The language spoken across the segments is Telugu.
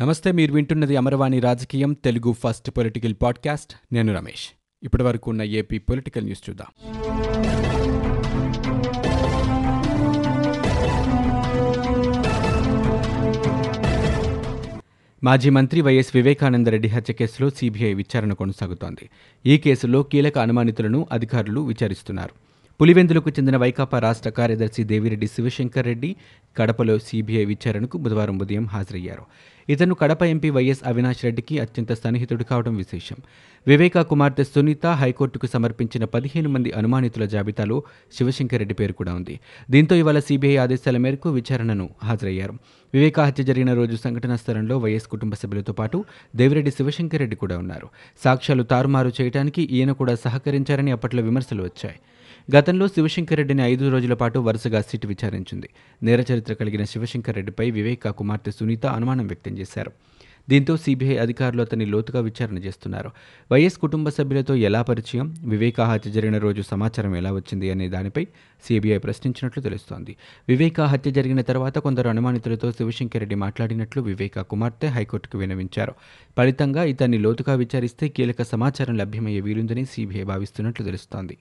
నమస్తే మీరు వింటున్నది అమరవాణి రాజకీయం తెలుగు ఫస్ట్ పొలిటికల్ పాడ్కాస్ట్. నేను రమేష్. ఇప్పటి వరకు ఉన్న ఏపీ పొలిటికల్ న్యూస్ చూద్దాం. మాజీ మంత్రి వైఎస్ వివేకానందరెడ్డి హత్య కేసులో సీబీఐ విచారణ కొనసాగుతోంది. ఈ కేసులో కీలక అనుమానితులను అధికారులు విచారిస్తున్నారు. పులివెందులకు చెందిన వైకాపా రాష్ట్ర కార్యదర్శి దేవిరెడ్డి శివశంకర్ రెడ్డి కడపలో సీబీఐ విచారణకు బుధవారం ఉదయం హాజరయ్యారు. ఇతను కడప ఎంపీ వైఎస్ అవినాష్ రెడ్డికి అత్యంత సన్నిహితుడు కావడం విశేషం. వివేకా కుమార్తె సునీత హైకోర్టుకు సమర్పించిన పదిహేను మంది అనుమానితుల జాబితాలో శివశంకర్ రెడ్డి పేరు కూడా ఉంది. దీంతో ఇవాళ సీబీఐ ఆదేశాల మేరకు విచారణను హాజరయ్యారు. వివేకా హత్య జరిగిన రోజు సంఘటనా స్థలంలో వైఎస్ కుటుంబ సభ్యులతో పాటు దేవిరెడ్డి శివశంకర్ రెడ్డి కూడా ఉన్నారు. సాక్ష్యాలు తారుమారు చేయడానికి ఈయన కూడా సహకరించారని అప్పట్లో విమర్శలు వచ్చాయి. గతంలో శివశంకర్ రెడ్డిని ఐదు రోజుల పాటు వరుసగా సిట్ విచారించింది. నేర చరిత్ర కలిగిన శివశంకర్ రెడ్డిపై వివేక కుమార్తె సునీత అనుమానం వ్యక్తం చేశారు. దీంతో సీబీఐ అధికారులు అతన్ని లోతుగా విచారణ చేస్తున్నారు. వైఎస్ కుటుంబ సభ్యులతో ఎలా పరిచయం వివేకా హత్య జరిగిన రోజు సమాచారం ఎలా వచ్చింది అనే దానిపై సీబీఐ ప్రశ్నించినట్లు తెలుస్తోంది. వివేకా హత్య జరిగిన తర్వాత కొందరు అనుమానితులతో శివశంకర్ రెడ్డి మాట్లాడినట్లు వివేకా కుమార్తె హైకోర్టుకు వినవించారు ఫలితంగా ఇతన్ని లోతుగా విచారిస్తే కీలక సమాచారం లభ్యమయ్యే వీలుందని సీబీఐ భావిస్తున్నట్లు తెలుస్తోంది.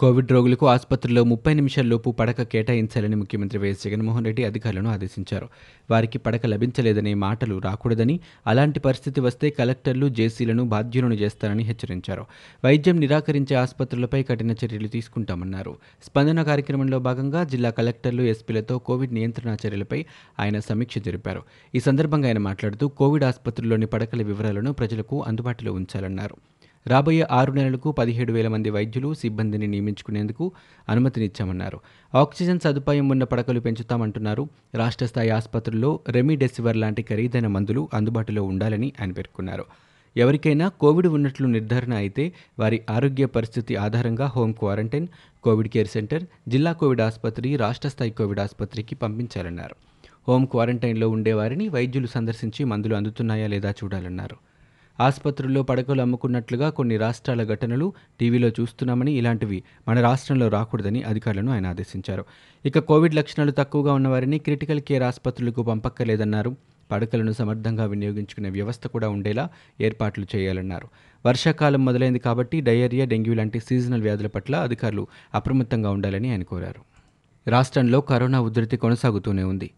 కోవిడ్ రోగులకు ఆసుపత్రిలో ముప్పై నిమిషాల్లోపు పడక కేటాయించాలని ముఖ్యమంత్రి వైఎస్ జగన్మోహన్ రెడ్డి అధికారులను ఆదేశించారు. వారికి పడక లభించలేదనే మాటలు రాకూడదని అలాంటి పరిస్థితి వస్తే కలెక్టర్లు జేసీలను బాధ్యులను చేస్తారని హెచ్చరించారు. వైద్యం నిరాకరించే ఆసుపత్రులపై కఠిన చర్యలు తీసుకుంటామన్నారు. స్పందన కార్యక్రమంలో భాగంగా జిల్లా కలెక్టర్లు ఎస్పీలతో కోవిడ్ నియంత్రణ చర్యలపై ఆయన సమీక్ష జరిపారు. ఈ సందర్భంగా ఆయన మాట్లాడుతూ కోవిడ్ ఆసుపత్రుల్లోని పడకల వివరాలను ప్రజలకు అందుబాటులో ఉంచాలన్నారు. రాబోయే ఆరు నెలలకు పదిహేడు వేల మంది వైద్యులు సిబ్బందిని నియమించుకునేందుకు అనుమతినిచ్చామన్నారు. ఆక్సిజన్ సదుపాయం ఉన్న పడకలు పెంచుతామంటున్నారు. రాష్ట్ర స్థాయి ఆసుపత్రుల్లో రెమిడెసివర్ లాంటి ఖరీదైన మందులు అందుబాటులో ఉండాలని ఆయన పేర్కొన్నారు. ఎవరికైనా కోవిడ్ ఉన్నట్లు నిర్ధారణ అయితే వారి ఆరోగ్య పరిస్థితి ఆధారంగా home quarantine covid care centre జిల్లా కోవిడ్ ఆసుపత్రి రాష్ట్ర స్థాయి కోవిడ్ ఆసుపత్రికి పంపించాలన్నారు. హోమ్ క్వారంటైన్లో ఉండేవారిని వైద్యులు సందర్శించి మందులు అందుతున్నాయా లేదా చూడాలన్నారు. ఆసుపత్రుల్లో పడకలు అమ్ముకున్నట్లుగా కొన్ని రాష్ట్రాల ఘటనలు టీవీలో చూస్తున్నామని ఇలాంటివి మన రాష్ట్రంలో రాకూడదని అధికారులను ఆయన ఆదేశించారు. ఇక కోవిడ్ లక్షణాలు తక్కువగా ఉన్నవారిని క్రిటికల్ కేర్ ఆసుపత్రులకు పంపక్కర్లేదన్నారు. పడకలను సమర్థంగా వినియోగించుకునే వ్యవస్థ కూడా ఉండేలా ఏర్పాట్లు చేయాలన్నారు. వర్షాకాలం మొదలైంది కాబట్టి డయేరియా డెంగ్యూ లాంటి సీజనల్ వ్యాధుల పట్ల అధికారులు అప్రమత్తంగా ఉండాలని ఆయన కోరారు. రాష్ట్రంలో కరోనా ఉధృతి కొనసాగుతూనే ఉంది.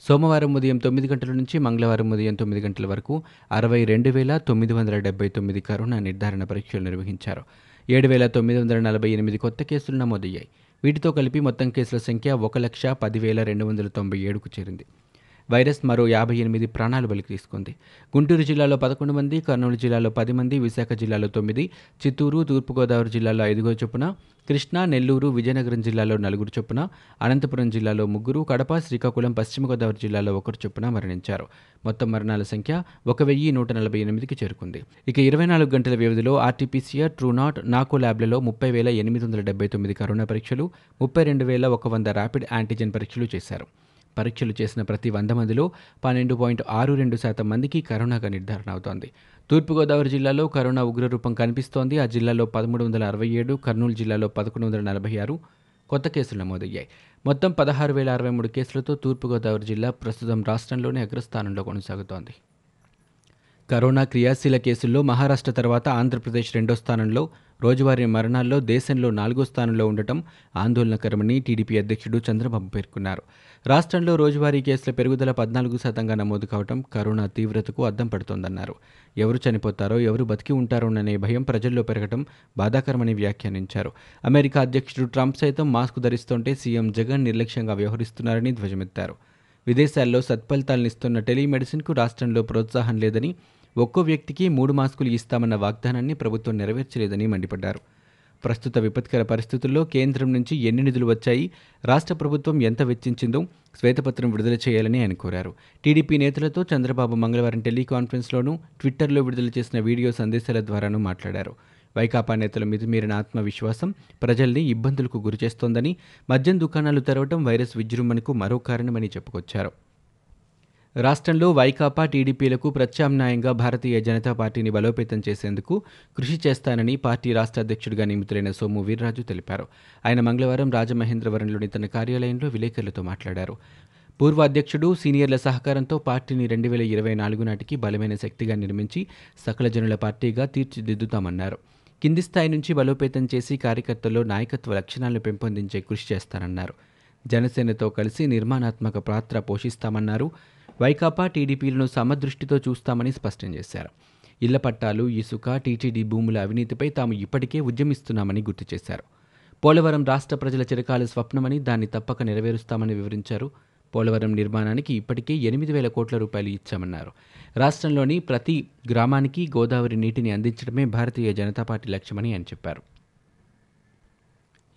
సోమవారం ఉదయం తొమ్మిది గంటల నుంచి మంగళవారం ఉదయం తొమ్మిది గంటల వరకు అరవై రెండు వేల తొమ్మిది వందల డెబ్బై తొమ్మిది కరోనా నిర్ధారణ పరీక్షలు నిర్వహించారు. ఏడు వేల తొమ్మిది వందల నలభై ఎనిమిది కొత్త కేసులు నమోదయ్యాయి. వీటితో కలిపి మొత్తం కేసుల సంఖ్య ఒక లక్ష పదివేల రెండు వందల తొంభై ఏడుకు చేరింది. వైరస్ మరో యాభై ఎనిమిది ప్రాణాలు బలికి తీసుకుంది గుంటూరు జిల్లాలో పదకొండు మంది కర్నూలు జిల్లాలో పది మంది విశాఖ జిల్లాలో తొమ్మిది చిత్తూరు తూర్పుగోదావరి జిల్లాలో ఐదుగురు చొప్పున కృష్ణా నెల్లూరు విజయనగరం జిల్లాలో నలుగురు చొప్పున అనంతపురం జిల్లాలో ముగ్గురు కడప శ్రీకాకుళం పశ్చిమ గోదావరి జిల్లాలో ఒకరు చొప్పున మరణించారు. మొత్తం మరణాల సంఖ్య ఒక వెయ్యి నూట నలభై ఎనిమిదికి చేరుకుంది. ఇక ఇరవై నాలుగు గంటల వ్యవధిలో ఆర్టీపీసీఆర్ ట్రూనాట్ నాకో ల్యాబ్లలో ముప్పై వేల ఎనిమిది వందల డెబ్బై తొమ్మిది కరోనా పరీక్షలు ముప్పై రెండు వేల ఒక వంద ర్యాపిడ్ యాంటీజెన్ పరీక్షలు చేశారు. పరీక్షలు చేసిన ప్రతి వంద మందిలో పన్నెండు పాయింట్ ఆరు రెండు శాతం మందికి కరోనాగా నిర్ధారణ అవుతోంది. తూర్పుగోదావరి జిల్లాలో కరోనా ఉగ్రరూపం కనిపిస్తోంది. ఆ జిల్లాలో పదమూడు వందల అరవై ఏడు కర్నూలు జిల్లాలో పదకొండు వందల నలభై ఆరు కొత్త కేసులు నమోదయ్యాయి. మొత్తం పదహారు వేల అరవై మూడు కేసులతో తూర్పుగోదావరి జిల్లా ప్రస్తుతం రాష్ట్రంలోనే అగ్రస్థానంలో కొనసాగుతోంది. కరోనా క్రియాశీల కేసుల్లో మహారాష్ట్ర తర్వాత ఆంధ్రప్రదేశ్ రెండో స్థానంలో రోజువారీ మరణాల్లో దేశంలో నాలుగో స్థానంలో ఉండటం ఆందోళనకరమని టీడీపీ అధ్యక్షుడు చంద్రబాబు పేర్కొన్నారు. రాష్ట్రంలో రోజువారీ కేసుల పెరుగుదల పద్నాలుగు శాతంగా నమోదు కావడం కరోనా తీవ్రతకు అద్దం పడుతోందన్నారు. ఎవరు చనిపోతారో ఎవరు బతికి ఉంటారోననే భయం ప్రజల్లో పెరగడం బాధాకరమని వ్యాఖ్యానించారు. అమెరికా అధ్యక్షుడు ట్రంప్ సైతం మాస్క్ ధరిస్తుంటే సీఎం జగన్ నిర్లక్ష్యంగా వ్యవహరిస్తున్నారని ధ్వజమెత్తారు. విదేశాల్లో సత్ఫలితాలనిస్తున్న టెలిమెడిసిన్కు రాష్ట్రంలో ప్రోత్సాహం లేదని ఒక్కో వ్యక్తికి మూడు మాస్కులు ఇస్తామన్న వాగ్దానాన్ని ప్రభుత్వం నెరవేర్చలేదని మండిపడ్డారు. ప్రస్తుత విపత్కర పరిస్థితుల్లో కేంద్రం నుంచి ఎన్ని నిధులు వచ్చాయి రాష్ట్ర ప్రభుత్వం ఎంత వెచ్చించిందో శ్వేతపత్రం విడుదల చేయాలని ఆయన కోరారు. టీడీపీ నేతలతో చంద్రబాబు మంగళవారం టెలికాన్ఫరెన్స్లోనూ ట్విట్టర్లో విడుదల చేసిన వీడియో సందేశాల ద్వారానూ మాట్లాడారు. వైకాపా నేతల మితిమీరిన ఆత్మవిశ్వాసం ప్రజల్ని ఇబ్బందులకు గురిచేస్తోందని మద్యం దుకాణాలు తెరవడం వైరస్ విజృంభణకు మరో కారణమని చెప్పుకొచ్చారు. రాష్ట్రంలో వైకాపా టీడీపీలకు ప్రత్యామ్నాయంగా భారతీయ జనతా పార్టీని బలోపేతం చేసేందుకు కృషి చేస్తానని పార్టీ రాష్ట్ర అధ్యక్షుడిగా నియమితులైన సోము వీర్రాజు తెలిపారు. ఆయన మంగళవారం రాజమహేంద్రవరంలోని తన కార్యాలయంలో విలేకరులతో మాట్లాడారు. పూర్వ అధ్యక్షుడు సీనియర్ల సహకారంతో పార్టీని రెండు వేల ఇరవై నాలుగు నాటికి బలమైన శక్తిగా నిర్మించి సకల జనుల పార్టీగా తీర్చిదిద్దుతామన్నారు. కింది స్థాయి నుంచి బలోపేతం చేసి కార్యకర్తల్లో నాయకత్వ లక్షణాలను పెంపొందించే కృషి చేస్తానన్నారు. జనసేనతో కలిసి నిర్మాణాత్మక పాత్ర పోషిస్తామన్నారు. వైకాపా టీడీపీలను సమదృష్టితో చూస్తామని స్పష్టం చేశారు. ఇళ్ళ పట్టాలు ఇసుక టీటీడీ భూముల అవినీతిపై తాము ఇప్పటికే ఉద్యమిస్తున్నామని గుర్తు చేశారు. పోలవరం రాష్ట్ర ప్రజల చిరకాల స్వప్నమని దాన్ని తప్పక నెరవేరుస్తామని వివరించారు. పోలవరం నిర్మాణానికి ఇప్పటికే ఎనిమిది వేల కోట్ల రూపాయలు ఇచ్చామన్నారు. రాష్ట్రంలోని ప్రతి గ్రామానికి గోదావరి నీటిని అందించడమే భారతీయ జనతా పార్టీ లక్ష్యమని ఆయన చెప్పారు.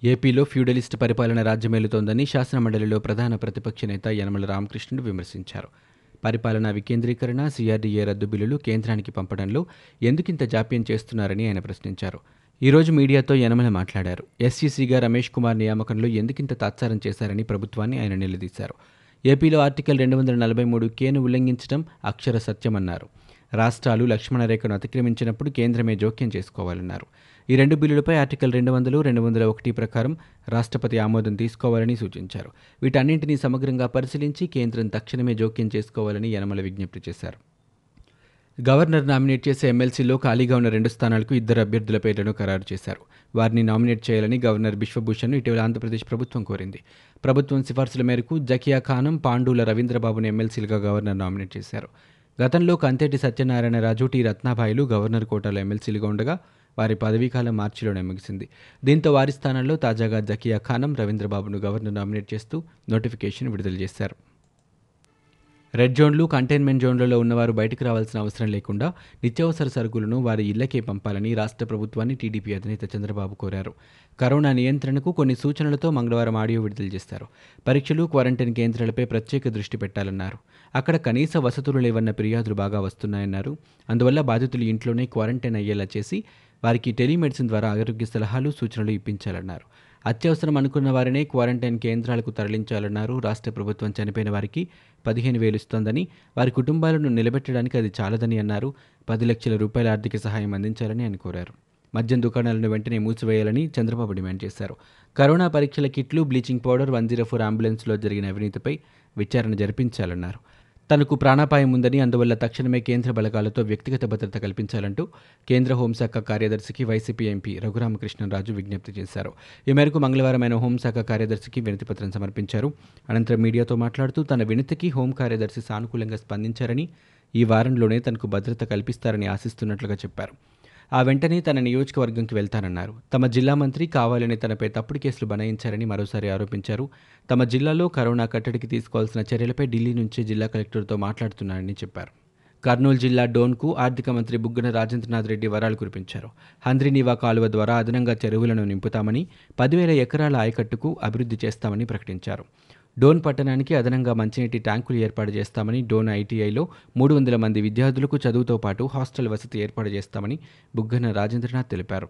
ఏపీలో ఫ్యూడలిస్ట్ పరిపాలన రాజ్యమేలుతోందని శాసనమండలిలో ప్రధాన ప్రతిపక్ష నేత యనమల రామకృష్ణుడు విమర్శించారు. పరిపాలనా వికేంద్రీకరణ సీఆర్డీఏ రద్దు బిల్లులు కేంద్రానికి పంపడంలో ఎందుకింత జాప్యం చేస్తున్నారని ఆయన ప్రశ్నించారు. ఈరోజు మీడియాతో యనమల మాట్లాడారు. ఎస్సీసీగా రమేష్ కుమార్ నియామకంలో ఎందుకింత తాత్సారం చేశారని ప్రభుత్వాన్ని ఆయన నిలదీశారు. ఏపీలో ఆర్టికల్ రెండు వందల నలభై మూడు కేను ఉల్లంఘించడం అక్షర సత్యమన్నారు. రాష్ట్రాలు లక్ష్మణరేఖను అతిక్రమించినప్పుడు కేంద్రమే జోక్యం చేసుకోవాలన్నారు. ఈ రెండు బిల్లులపై ఆర్టికల్ రెండు వందలు రెండు వందల ఒకటి ప్రకారం రాష్ట్రపతి ఆమోదం తీసుకోవాలని సూచించారు. వీటన్నింటినీ సమగ్రంగా పరిశీలించి కేంద్రం తక్షణమే జోక్యం చేసుకోవాలని యనమల విజ్ఞప్తి చేశారు. గవర్నర్ నామినేట్ చేసే ఎమ్మెల్సీలో ఖాళీగా ఉన్న రెండు స్థానాలకు ఇద్దరు అభ్యర్థుల పేర్లను ఖరారు చేశారు. వారిని నామినేట్ చేయాలని గవర్నర్ బిశ్వభూషణ్ ఇటీవల ఆంధ్రప్రదేశ్ ప్రభుత్వం కోరింది. ప్రభుత్వం సిఫార్సుల మేరకు జకియా ఖానం పాండూల రవీంద్రబాబును ఎమ్మెల్సీలుగా గవర్నర్ నామినేట్ చేశారు. గతంలో కంతేటి సత్యనారాయణ రాజు టి. గవర్నర్ కోటలో ఎమ్మెల్సీలుగా ఉండగా వారి పదవీకాలం మార్చిలోనే ముగిసింది. దీంతో వారి స్థానంలో తాజాగా జకియా ఖానం రవీంద్రబాబును గవర్నర్ నామినేట్ చేస్తూ నోటిఫికేషన్ విడుదల చేశారు. రెడ్ జోన్లు కంటైన్మెంట్ జోన్లలో ఉన్నవారు బయటకు రావాల్సిన అవసరం లేకుండా నిత్యావసర సరుకులను వారి ఇళ్ళకే పంపాలని రాష్ట్ర ప్రభుత్వాన్ని టీడీపీ అధినేత చంద్రబాబు కోరారు. కరోనా నియంత్రణకు కొన్ని సూచనలతో మంగళవారం ఆడియో విడుదల చేశారు. పరీక్షలు క్వారంటైన్ కేంద్రాలపై ప్రత్యేక దృష్టి పెట్టాలన్నారు. అక్కడ కనీస వసతులు లేవన్న ఫిర్యాదులు బాగా వస్తున్నాయన్నారు. అందువల్ల బాధితులు ఇంట్లోనే క్వారంటైన్ అయ్యేలా చేసి వారికి టెలిమెడిసిన్ ద్వారా ఆరోగ్య సలహాలు సూచనలు ఇప్పించాలన్నారు. అత్యవసరం అనుకున్న వారినే క్వారంటైన్ కేంద్రాలకు తరలించాలన్నారు. రాష్ట్ర ప్రభుత్వం చనిపోయిన వారికి పదిహేను వేలు ఇస్తోందని వారి కుటుంబాలను నిలబెట్టడానికి అది చాలదని అన్నారు. పది లక్షల రూపాయల ఆర్థిక సహాయం అందించాలని ఆయన కోరారు. మద్యం దుకాణాలను వెంటనే మూసివేయాలని చంద్రబాబు డిమాండ్ చేశారు. కరోనా పరీక్షల కిట్లు bleaching powder one zero four అంబులెన్స్లో జరిగిన అవినీతిపై విచారణ జరిపించాలన్నారు. తనకు ప్రాణాపాయం ఉందని అందువల్ల తక్షణమే కేంద్ర బలగాలతో వ్యక్తిగత భద్రత కల్పించాలంటూ కేంద్ర హోంశాఖ కార్యదర్శికి వైసీపీ ఎంపీ రఘురామకృష్ణరాజు విజ్ఞప్తి చేశారు. ఈ మేరకు మంగళవారం ఆయన హోంశాఖ కార్యదర్శికి వినతిపత్రం సమర్పించారు. అనంతరం మీడియాతో మాట్లాడుతూ తన వినతికి హోం కార్యదర్శి సానుకూలంగా స్పందించారని ఈ వారంలోనే తనకు భద్రత కల్పిస్తారని ఆశిస్తున్నట్లుగా చెప్పారు. ఆ వెంటనే తన నియోజకవర్గంకి వెళ్తానన్నారు. తమ జిల్లా మంత్రి కావాలని తనపై తప్పుడు కేసులు బనాయించారని మరోసారి ఆరోపించారు. తమ జిల్లాలో కరోనా కట్టడికి తీసుకోవాల్సిన చర్యలపై ఢిల్లీ నుంచి జిల్లా కలెక్టర్తో మాట్లాడుతున్నారని చెప్పారు. కర్నూలు జిల్లా డోన్కు ఆర్థిక మంత్రి బుగ్గన రాజేంద్రనాథ్ రెడ్డి వరాలు కురిపించారు. హంద్రినీవా కాలువ ద్వారా అదనంగా చెరువులను నింపుతామని పదివేల ఎకరాల ఆయకట్టుకు అభివృద్ధి చేస్తామని ప్రకటించారు. డోన్ పట్టణానికి అదనంగా మంచినీటి ట్యాంకులు ఏర్పాటు చేస్తామని డోన్ ఐటీఐలో మూడు వందల మంది విద్యార్థులకు చదువుతో పాటు హాస్టల్ వసతి ఏర్పాటు చేస్తామని బుగ్గన రాజేంద్రనాథ్ తెలిపారు.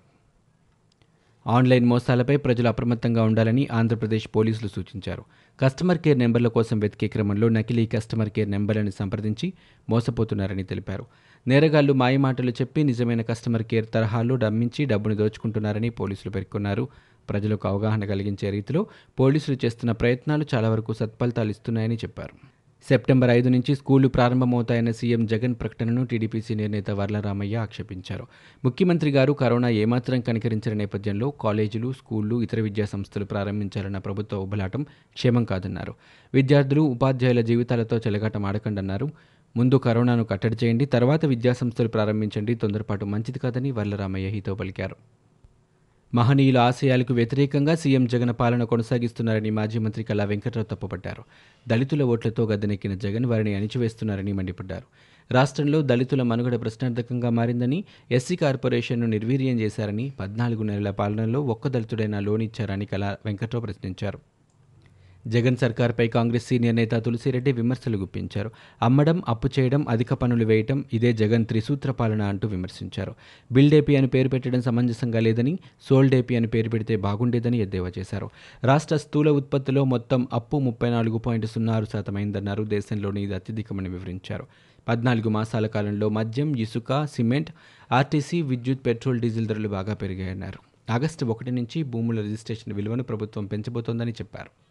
ఆన్లైన్ మోసాలపై ప్రజలు అప్రమత్తంగా ఉండాలని ఆంధ్రప్రదేశ్ పోలీసులు సూచించారు. కస్టమర్ కేర్ నెంబర్ల కోసం వెతికే క్రమంలో నకిలీ కస్టమర్ కేర్ నెంబర్లను సంప్రదించి మోసపోతున్నారని తెలిపారు. నేరగాళ్ళు మాయమాటలు చెప్పి నిజమైన కస్టమర్ కేర్ తరహాలో డమ్మించి డబ్బును దోచుకుంటున్నారని పోలీసులు పేర్కొన్నారు. ప్రజలకు అవగాహన కలిగించే రీతిలో పోలీసులు చేస్తున్న ప్రయత్నాలు చాలా వరకు సత్ఫలితాలు ఇస్తున్నాయని చెప్పారు. సెప్టెంబర్ ఐదు నుంచి స్కూళ్ళు ప్రారంభమవుతాయన్న సీఎం జగన్ ప్రకటనను టీడీపీ సీనియర్ నేత వర్లరామయ్య ఆక్షేపించారు. ముఖ్యమంత్రి గారు కరోనా ఏమాత్రం కనికరించిన నేపథ్యంలో కాలేజీలు స్కూళ్ళు ఇతర విద్యా సంస్థలు ప్రారంభించాలన్న ప్రభుత్వ ఉబలాటం క్షేమం కాదన్నారు. విద్యార్థులు ఉపాధ్యాయుల జీవితాలతో చెలగాటం ఆడకండన్నారు ముందు కరోనాను కట్టడి చేయండి తర్వాత విద్యాసంస్థలు ప్రారంభించండి తొందరపాటు మంచిది కాదని వర్లరామయ్య హితో పలికారు. మహనీయుల ఆశయాలకు వ్యతిరేకంగా సీఎం జగన్ పాలన కొనసాగిస్తున్నారని మాజీ మంత్రి కళా వెంకట్రావు తప్పుపట్టారు. దళితుల ఓట్లతో గద్దెనెక్కిన జగన్ వారిని అణిచివేస్తున్నారని మండిపడ్డారు. రాష్ట్రంలో దళితుల మనుగడ ప్రశ్నార్థకంగా మారిందని ఎస్సీ కార్పొరేషన్ను నిర్వీర్యం చేశారని పద్నాలుగు నెలల పాలనలో ఒక్క దళితుడైనా లోన్ ఇచ్చారని కళా వెంకట్రావు ప్రశ్నించారు. జగన్ సర్కార్పై కాంగ్రెస్ సీనియర్ నేత తులసిరెడ్డి విమర్శలు గుప్పించారు. అమ్మడం అప్పు చేయడం అధిక పనులు వేయటం ఇదే జగన్ త్రిసూత్ర పాలన అంటూ విమర్శించారు. బిల్డేపీ అని పేరు పెట్టడం సమంజసంగా లేదని సోల్డేపీ అని పేరు పెడితే బాగుండేదని ఎద్దేవా చేశారు. రాష్ట్ర స్థూల ఉత్పత్తిలో మొత్తం అప్పు ముప్పై నాలుగు పాయింట్ సున్నా ఆరు దేశంలోని ఇది అత్యధికమని వివరించారు. పద్నాలుగు మాసాల కాలంలో మద్యం ఇసుక సిమెంట్ ఆర్టీసీ విద్యుత్ పెట్రోల్ డీజిల్ ధరలు బాగా పెరిగాయన్నారు. ఆగస్టు ఒకటి నుంచి భూముల రిజిస్ట్రేషన్ విలువను ప్రభుత్వం పెంచబోతోందని చెప్పారు.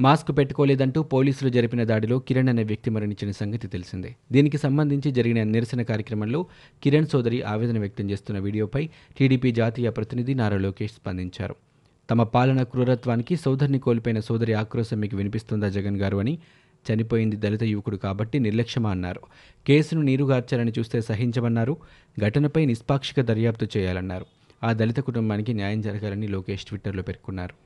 మాస్క్ పెట్టుకోలేదంటూ పోలీసులు జరిపిన దాడిలో కిరణ్ అనే వ్యక్తి మరణించిన సంగతి తెలిసిందే. దీనికి సంబంధించి జరిగిన నిరసన కార్యక్రమంలో కిరణ్ సోదరి ఆవేదన వ్యక్తం చేస్తున్న వీడియోపై టీడీపీ జాతీయ ప్రతినిధి నారా లోకేష్ స్పందించారు. తమ పాలన క్రూరత్వానికి సోదరిని కోల్పోయిన సోదరి ఆక్రోశం మీకు వినిపిస్తుందా జగన్ గారు అని చనిపోయింది దళిత యువకుడు కాబట్టి నిర్లక్ష్యమా అన్నారు. కేసును నీరుగార్చాలని చూస్తే సహించమన్నారు. ఘటనపై నిష్పాక్షిక దర్యాప్తు చేయాలన్నారు. ఆ దళిత కుటుంబానికి న్యాయం జరగాలని లోకేష్ ట్విట్టర్లో పేర్కొన్నారు.